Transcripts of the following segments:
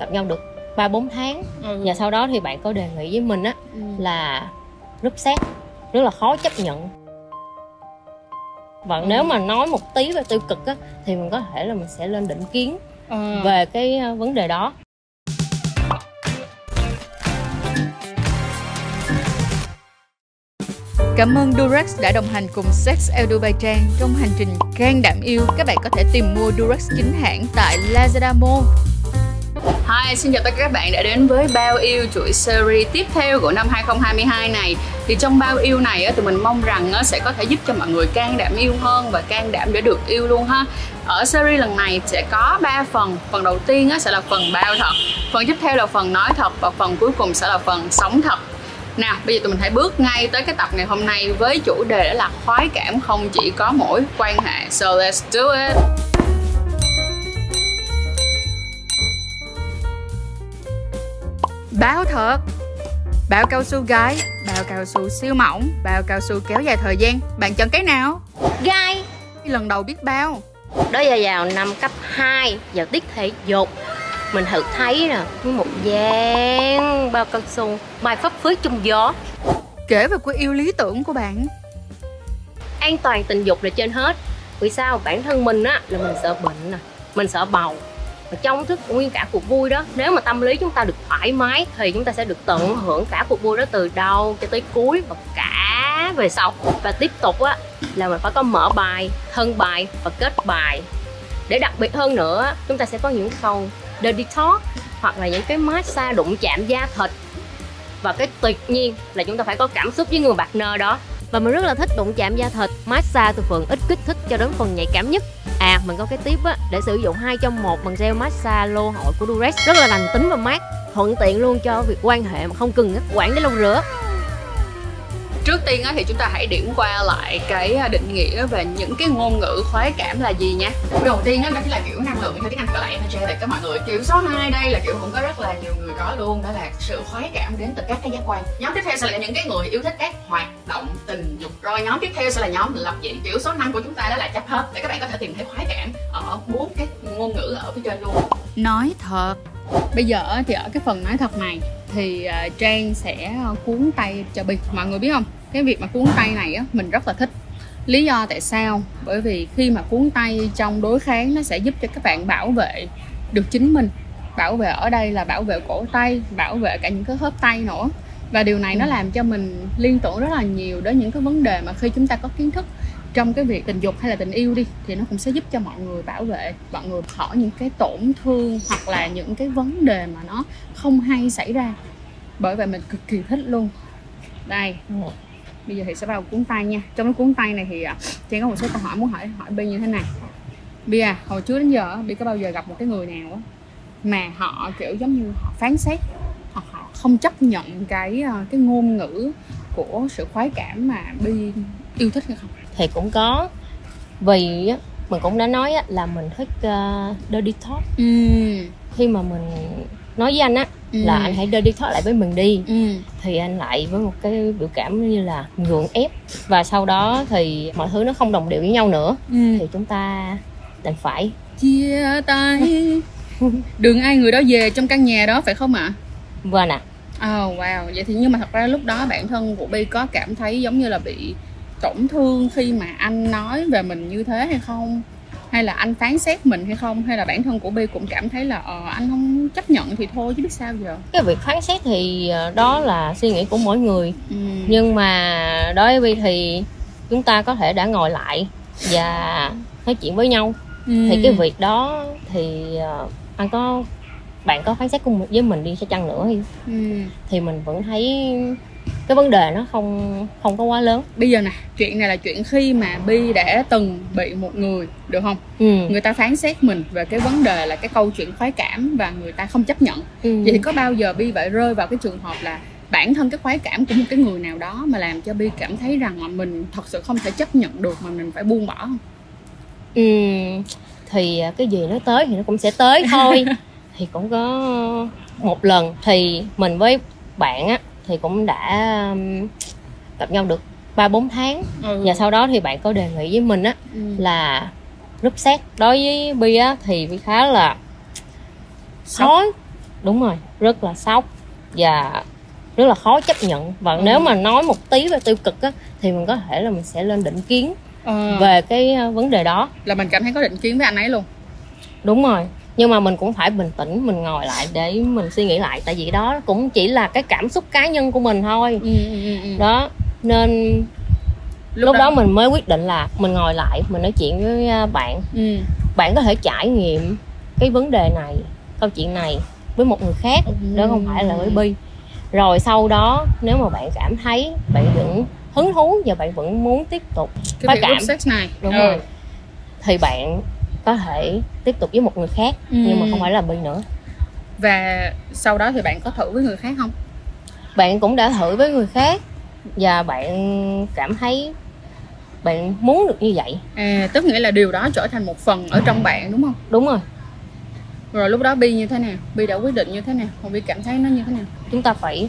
gặp nhau được ba bốn tháng ừ. và sau đó thì bạn có đề nghị với mình á ừ. là rút xét rất là khó chấp nhận và Ừ. nếu mà nói một tí về tiêu cực á thì mình có thể là mình sẽ lên định kiến Ờ. về cái ờ, vấn đề đó Cảm ơn Durex đã đồng hành cùng Sex Edu by Trang trong hành trình can đảm yêu. Các bạn có thể tìm mua Durex chính hãng tại Lazada Mall. Hi, xin chào tất cả các bạn đã đến với Bao Yêu chuỗi series tiếp theo của năm 2022 này. Thì trong Bao Yêu này á, tụi mình mong rằng sẽ có thể giúp cho mọi người can đảm yêu hơn và can đảm để được yêu luôn ha. Ở series lần này sẽ có 3 phần. Phần đầu tiên á, sẽ là phần bao thật, phần tiếp theo là phần nói thật và phần cuối cùng sẽ là phần sống thật. Nào, bây giờ tụi mình hãy bước ngay tới cái tập ngày hôm nay với chủ đề đó là khoái cảm không chỉ có mỗi quan hệ. So let's do it. Bao thật. Bao cao su gái, bao cao su siêu mỏng, bao cao su kéo dài thời gian. Bạn chọn cái nào? gai. Lần đầu biết bao. Đó giờ vào năm cấp 2 vào tiết thể dục. Mình thử thấy nè có một dáng bao cao su bay phấp phới trong gió. Kể về cuộc yêu lý tưởng của bạn. An toàn tình dục là trên hết. Vì sao? Bản thân mình á là mình sợ bệnh nè mình sợ bầu trong thức nguyên cả cuộc vui đó, nếu mà tâm lý chúng ta được thoải mái thì chúng ta sẽ được tận hưởng cả cuộc vui đó từ đầu cho tới cuối và cả về sau. Và tiếp tục á, là mình phải có mở bài, thân bài và kết bài. Để đặc biệt hơn nữa, chúng ta sẽ có những khâu the detox hoặc là những cái massage đụng chạm da thịt. Và cái tuyệt nhiên là chúng ta phải có cảm xúc với người partner đó và mình rất là thích đụng chạm da thịt, massage từ phần ít kích thích cho đến phần nhạy cảm nhất. À mình có cái tiếp á, để sử dụng hai trong một bằng gel massage lô hội của Durex. Rất là lành tính và mát, thuận tiện luôn cho việc quan hệ mà không cần ngắt quãng để lâu rửa tiên thì chúng ta hãy điểm qua lại cái định nghĩa về những cái ngôn ngữ khoái cảm là gì nha. Đầu tiên đó, chính là kiểu năng lượng theo tiếng anh gọi là energy để các mọi người kiểu số 2 đây là kiểu cũng có rất là nhiều người có luôn đó là sự khoái cảm đến từ các cái giác quan. Nhóm tiếp theo sẽ là những cái người yêu thích các hoạt động tình dục. Rồi nhóm tiếp theo sẽ là nhóm lập dị kiểu số 5 của chúng ta đó là chấp hết để các bạn có thể tìm thấy khoái cảm ở bốn cái ngôn ngữ ở phía trên luôn. Nói thật Bây giờ thì ở cái phần nói thật này thì à, Trang sẽ cuốn tay cho Bi Mọi người biết không? Cái việc mà cuốn tay này á, mình rất là thích. Lý do tại sao? Bởi vì khi mà cuốn tay trong đối kháng nó sẽ giúp cho các bạn bảo vệ được chính mình. Bảo vệ ở đây là bảo vệ cổ tay, bảo vệ cả những cái khớp tay nữa. Và điều này nó Ừ. làm cho mình liên tưởng rất là nhiều đến những cái vấn đề mà khi chúng ta có kiến thức trong cái việc tình dục hay là tình yêu đi thì nó cũng sẽ giúp cho mọi người bảo vệ mọi người khỏi những cái tổn thương hoặc là những cái vấn đề mà nó không hay xảy ra. Bởi vậy mình cực kỳ thích luôn. Đây bây giờ thì sẽ vào cuốn tay nha. Trong cái cuốn tay này thì à, Trang có một số câu hỏi muốn hỏi hỏi Bi như thế này. Bi à hồi trước đến giờ Bi có bao giờ gặp một cái người nào á mà họ kiểu giống như họ phán xét hoặc họ không chấp nhận cái à, cái ngôn ngữ của sự khoái cảm mà Bi yêu thích hay không? Thì cũng có. Vì mình cũng đã nói là mình thích uh, dirty talk. Ừ khi mà mình nói với anh á Ừ. là anh hãy dirty talk lại với mình đi. Ừ. Thì anh lại với một cái biểu cảm như là gượng ép. Và sau đó thì mọi thứ nó không đồng điệu với nhau nữa. Ừ. Thì chúng ta đành phải. Chia tay. Đừng ai người đó về trong căn nhà đó phải không ạ? Vâng ạ. Oh wow, vậy thì nhưng mà thật ra lúc đó bản thân của Bi có cảm thấy giống như là bị tổn thương khi mà anh nói về mình như thế hay không? Hay là anh phán xét mình hay không? Hay là bản thân của Bi cũng cảm thấy là ờ, anh không chấp nhận thì thôi chứ biết sao giờ? cái việc phán xét thì ờ, đó là suy nghĩ của mỗi người Ừ. nhưng mà đối với Vi thì chúng ta có thể đã ngồi lại và nói chuyện với nhau Ừ. thì cái việc đó thì ờ, anh có bạn có phán xét cùng với mình đi cho chăng nữa thì, Ừ. thì mình vẫn thấy cái vấn đề nó không không có quá lớn Bây giờ nè, chuyện này là chuyện khi mà Bi đã từng bị một người, được không? ừ. Người ta phán xét mình về cái vấn đề là cái câu chuyện khoái cảm và người ta không chấp nhận Ừ. Vậy thì có bao giờ Bi phải rơi vào cái trường hợp là bản thân cái khoái cảm của một cái người nào đó mà làm cho Bi cảm thấy rằng là mình thật sự không thể chấp nhận được mà mình phải buông bỏ không? ừ. thì cái gì nó tới thì nó cũng sẽ tới thôi thì cũng có một lần thì mình với bạn á thì cũng đã um, gặp nhau được ba bốn tháng. Ừ. và sau đó thì bạn có đề nghị với mình á Ừ. là rút xét đối với Bi á thì Bi khá là khó. Đúng rồi rất là sốc và rất là khó chấp nhận. Và Ừ. nếu mà nói một tí về tiêu cực á thì mình có thể là mình sẽ lên định kiến Ờ, về cái ờ, vấn đề đó. Là mình cảm thấy có định kiến với anh ấy luôn. Đúng rồi nhưng mà mình cũng phải bình tĩnh mình ngồi lại để mình suy nghĩ lại. Tại vì đó cũng chỉ là cái cảm xúc cá nhân của mình thôi. Ừ, ừ, ừ, ừ. đó nên lúc, đó mình mới quyết định là mình ngồi lại mình nói chuyện với ờ, bạn. Ừ. bạn có thể trải nghiệm cái vấn đề này câu chuyện này với một người khác đó không phải là với bi. Rồi sau đó nếu mà bạn cảm thấy bạn vẫn hứng thú và bạn vẫn muốn tiếp tục cái việc cảm sex này. Đúng Ừ. rồi. Thì bạn có thể tiếp tục với một người khác nhưng mà Ừ. không phải là bi nữa. Và sau đó thì bạn có thử với người khác không? Bạn cũng đã thử với người khác và bạn cảm thấy bạn muốn được như vậy. À tức nghĩa là điều đó trở thành một phần ở trong bạn đúng không? Đúng rồi. Rồi lúc đó bi như thế nào? Bi đã quyết định như thế nào? Còn bi cảm thấy nó như thế nào? Chúng ta phải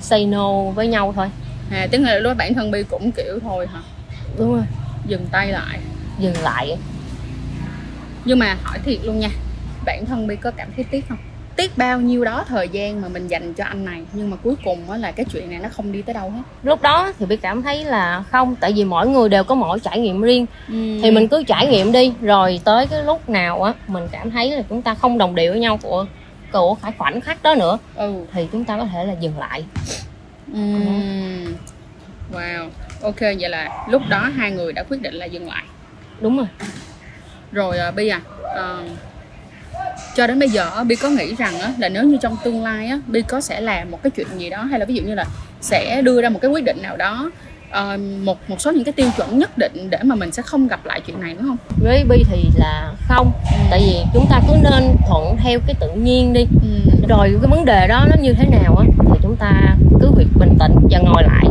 say no với nhau thôi. À tức nghĩa là lúc đó bản thân bi cũng kiểu thôi hả? Đúng rồi. Dừng tay lại. Dừng lại nhưng mà hỏi thiệt luôn nha bản thân bi có cảm thấy tiếc không? Tiếc bao nhiêu đó thời gian mà mình dành cho anh này nhưng mà cuối cùng á là cái chuyện này nó không đi tới đâu hết. Lúc đó thì bị cảm thấy là không tại vì mỗi người đều có mỗi trải nghiệm riêng. Ừ. thì mình cứ trải nghiệm đi rồi tới cái lúc nào á mình cảm thấy là chúng ta không đồng điệu với nhau của của phải khoảnh khắc đó nữa. Ừ. Thì chúng ta có thể là dừng lại. Ừm. Wow, ok vậy là lúc đó hai người đã quyết định là dừng lại. đúng rồi rồi uh, Bi à, uh, cho đến bây giờ Bi có nghĩ rằng á, là nếu như trong tương lai á, Bi có sẽ làm một cái chuyện gì đó hay là ví dụ như là sẽ đưa ra một cái quyết định nào đó ờ, một một số những cái tiêu chuẩn nhất định để mà mình sẽ không gặp lại chuyện này đúng không? với bi thì là không tại vì chúng ta cứ nên thuận theo cái tự nhiên đi Ừm. rồi cái vấn đề đó nó như thế nào á thì chúng ta cứ việc bình tĩnh và ngồi lại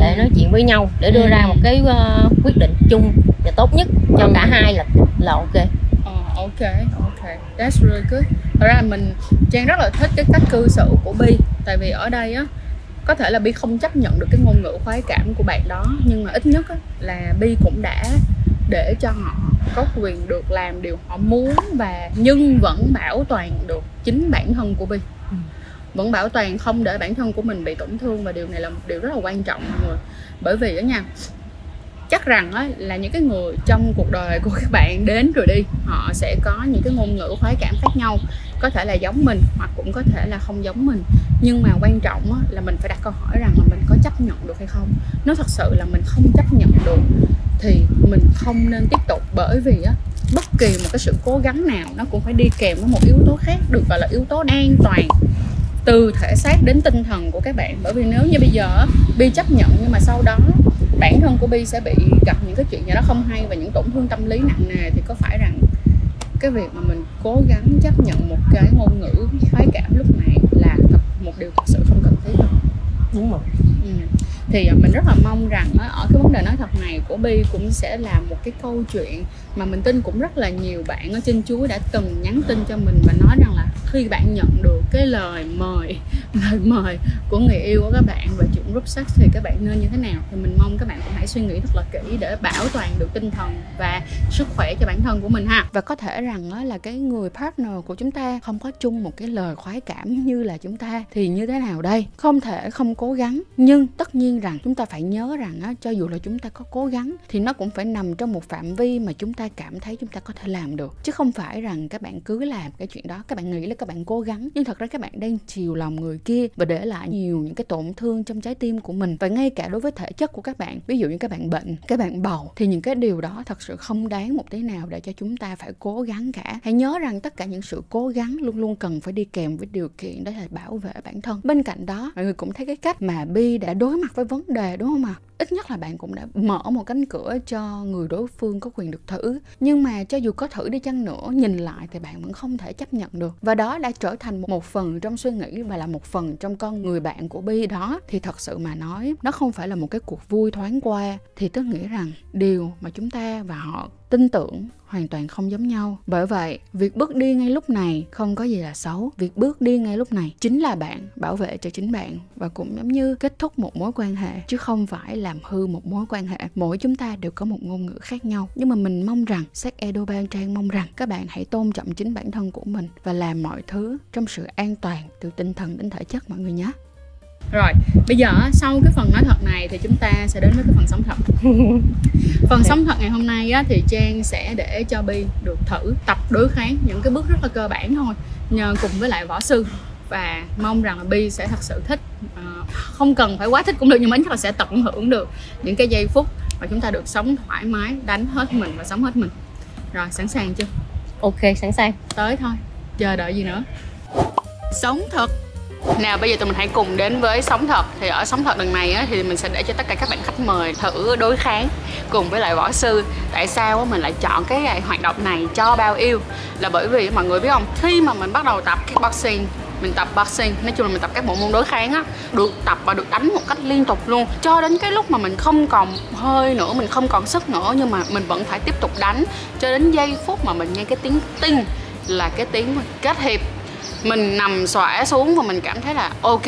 để nói chuyện với nhau để đưa ra một cái ờ, quyết định chung và tốt nhất cho Ừ. cả hai là là ok Ờ, ok, ok, that's really good. Thật ra mình Trang rất là thích cái cách cư xử của Bi, tại vì ở đây á có thể là Bi không chấp nhận được cái ngôn ngữ khoái cảm của bạn đó, nhưng mà ít nhất á, là Bi cũng đã để cho họ có quyền được làm điều họ muốn và nhưng vẫn bảo toàn được chính bản thân của Bi. Ừ. Vẫn bảo toàn không để bản thân của mình bị tổn thương và điều này là một điều rất là quan trọng mọi người. Bởi vì á nha, chắc rằng á, là những cái người trong cuộc đời của các bạn đến rồi đi họ sẽ có những cái ngôn ngữ khoái cảm khác nhau có thể là giống mình hoặc cũng có thể là không giống mình nhưng mà quan trọng á, là mình phải đặt câu hỏi rằng là mình có chấp nhận được hay không? Nếu thật sự là mình không chấp nhận được, thì mình không nên tiếp tục bởi vì á, bất kỳ một cái sự cố gắng nào nó cũng phải đi kèm với một yếu tố khác được gọi là yếu tố an toàn từ thể xác đến tinh thần của các bạn. Bởi vì nếu như bây giờ Bi chấp nhận nhưng mà sau đó bản thân của Bi sẽ bị gặp những cái chuyện gì đó không hay và những tổn thương tâm lý nặng nề, thì có phải rằng cái việc mà mình cố gắng chấp nhận một cái ngôn ngữ khoái cảm lúc này là một điều thật sự không cần thiết đâu đúng rồi Ừ thì à, mình rất là mong rằng ở cái vấn đề nói thật này của Bi cũng sẽ là một cái câu chuyện mà mình tin cũng rất là nhiều bạn ở trên chuối đã từng nhắn tin cho mình và nói rằng là khi bạn nhận được cái lời mời lời mời của người yêu của các bạn về chuyện group sex thì các bạn nên như thế nào? Thì mình mong các bạn cũng hãy suy nghĩ thật là kỹ để bảo toàn được tinh thần và sức khỏe cho bản thân của mình ha. Và có thể rằng là cái người partner của chúng ta không có chung một cái lời khoái cảm như là chúng ta, thì như thế nào đây? Không thể không cố gắng, nhưng tất nhiên rằng chúng ta phải nhớ rằng á, cho dù là chúng ta có cố gắng thì nó cũng phải nằm trong một phạm vi mà chúng ta cảm thấy chúng ta có thể làm được. Chứ không phải rằng các bạn cứ làm cái chuyện đó các bạn nghĩ là các bạn cố gắng nhưng thật ra các bạn đang chiều lòng người kia và để lại nhiều những cái tổn thương trong trái tim của mình. Và ngay cả đối với thể chất của các bạn ví dụ như các bạn bệnh các bạn bầu thì những cái điều đó thật sự không đáng một tí nào để cho chúng ta phải cố gắng cả. Hãy nhớ rằng tất cả những sự cố gắng luôn luôn cần phải đi kèm với điều kiện đó là bảo vệ bản thân. Bên cạnh đó mọi người cũng thấy cái cách mà bi đã đối mặt với vấn đề, đúng không ạ? Ít nhất là bạn cũng đã mở một cánh cửa cho người đối phương có quyền được thử. Nhưng mà cho dù có thử đi chăng nữa, nhìn lại thì bạn vẫn không thể chấp nhận được. Và đó đã trở thành một phần trong suy nghĩ và là một phần trong con người bạn của bi đó. Thì thật sự mà nói, nó không phải là một cái cuộc vui thoáng qua. Thì tôi nghĩ rằng điều mà chúng ta và họ tin tưởng hoàn toàn không giống nhau. Bởi vậy, việc bước đi ngay lúc này không có gì là xấu. Việc bước đi ngay lúc này chính là bạn, bảo vệ cho chính bạn và cũng giống như kết thúc một mối quan hệ, chứ không phải làm hư một mối quan hệ. Mỗi chúng ta đều có một ngôn ngữ khác nhau. Nhưng mà mình mong rằng sách edo ban trang mong rằng các bạn hãy tôn trọng chính bản thân của mình và làm mọi thứ trong sự an toàn từ tinh thần đến thể chất mọi người nhé rồi, bây giờ sau cái phần nói thật này thì chúng ta sẽ đến với cái phần sống thật. Phần sống thật ngày hôm nay á, thì Trang sẽ để cho Bi được thử tập đối kháng những cái bước rất là cơ bản thôi Nhờ cùng với lại võ sư. Và mong rằng là Bi sẽ thật sự thích à, Không cần phải quá thích cũng được nhưng mà chắc là sẽ tận hưởng được những cái giây phút mà chúng ta được sống thoải mái, đánh hết mình và sống hết mình. Rồi, sẵn sàng chưa? Ok, sẵn sàng. Tới thôi, chờ đợi gì nữa? Sống thật nào bây giờ tụi mình hãy cùng đến với sống thật. Thì ở sống thật lần này á, thì mình sẽ để cho tất cả các bạn khách mời thử đối kháng cùng với lại võ sư. Tại sao á, mình lại chọn cái à, hoạt động này cho bao yêu? Là bởi vì mọi người biết không? Khi mà mình bắt đầu tập kickboxing mình tập boxing nói chung là mình tập các bộ môn đối kháng á được tập và được đánh một cách liên tục luôn. Cho đến cái lúc mà mình không còn hơi nữa mình không còn sức nữa nhưng mà mình vẫn phải tiếp tục đánh. Cho đến giây phút mà mình nghe cái tiếng tinh là cái tiếng kết hiệp mình nằm xõa xuống và mình cảm thấy là ok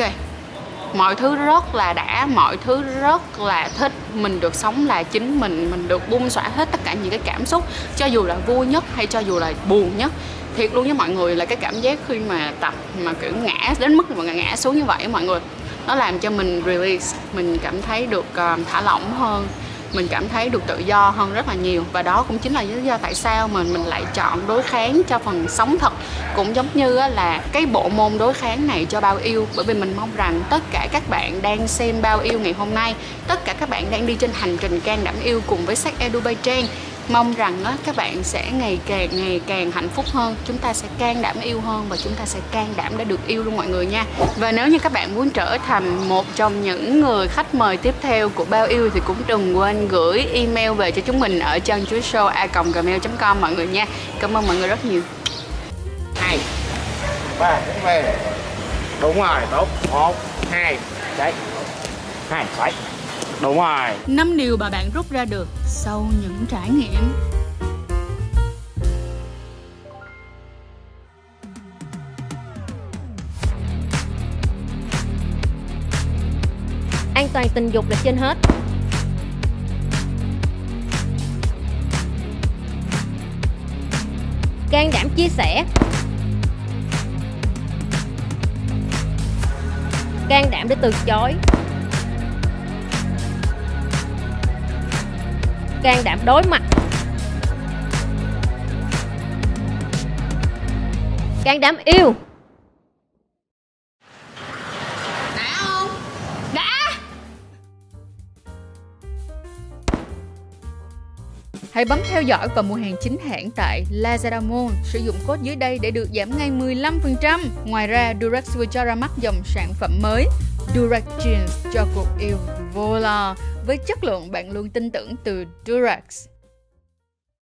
mọi thứ rất là đã mọi thứ rất là thích. Mình được sống là chính mình mình được buông xõa hết tất cả những cái cảm xúc cho dù là vui nhất hay cho dù là buồn nhất. Thiệt luôn với mọi người là cái cảm giác khi mà tập mà kiểu ngã đến mức mà ngã xuống như vậy mọi người nó làm cho mình release mình cảm thấy được uh, thả lỏng hơn mình cảm thấy được tự do hơn rất là nhiều. Và đó cũng chính là lý do tại sao mình mình lại chọn đối kháng cho phần sống thật. Cũng giống như là cái bộ môn đối kháng này cho bao yêu. Bởi vì mình mong rằng tất cả các bạn đang xem bao yêu ngày hôm nay, tất cả các bạn đang đi trên hành trình can đảm yêu cùng với sách Edu Trang mong rằng á, các bạn sẽ ngày càng ngày càng hạnh phúc hơn. Chúng ta sẽ can đảm yêu hơn và chúng ta sẽ can đảm để được yêu luôn mọi người nha. Và nếu như các bạn muốn trở thành một trong những người khách mời tiếp theo của bao yêu thì cũng đừng quên gửi email về cho chúng mình ở trang chuối show a gmail com mọi người nha. Cảm ơn mọi người rất nhiều. Hai ba về đúng rồi tốt. Một hai đấy. Hai phải. Đúng rồi. Năm điều mà bạn rút ra được sau những trải nghiệm. An toàn tình dục là trên hết. Can đảm chia sẻ. Can đảm để từ chối. Can đảm đối mặt. Can đảm yêu. Đã không? Đã. Hãy bấm theo dõi và mua hàng chính hãng tại Lazada Mall. Sử dụng code dưới đây để được giảm ngay 15%. Ngoài ra, Durex vừa cho ra mắt dòng sản phẩm mới. Durex Jeans cho cuộc yêu vô lo với chất lượng bạn luôn tin tưởng từ Durax.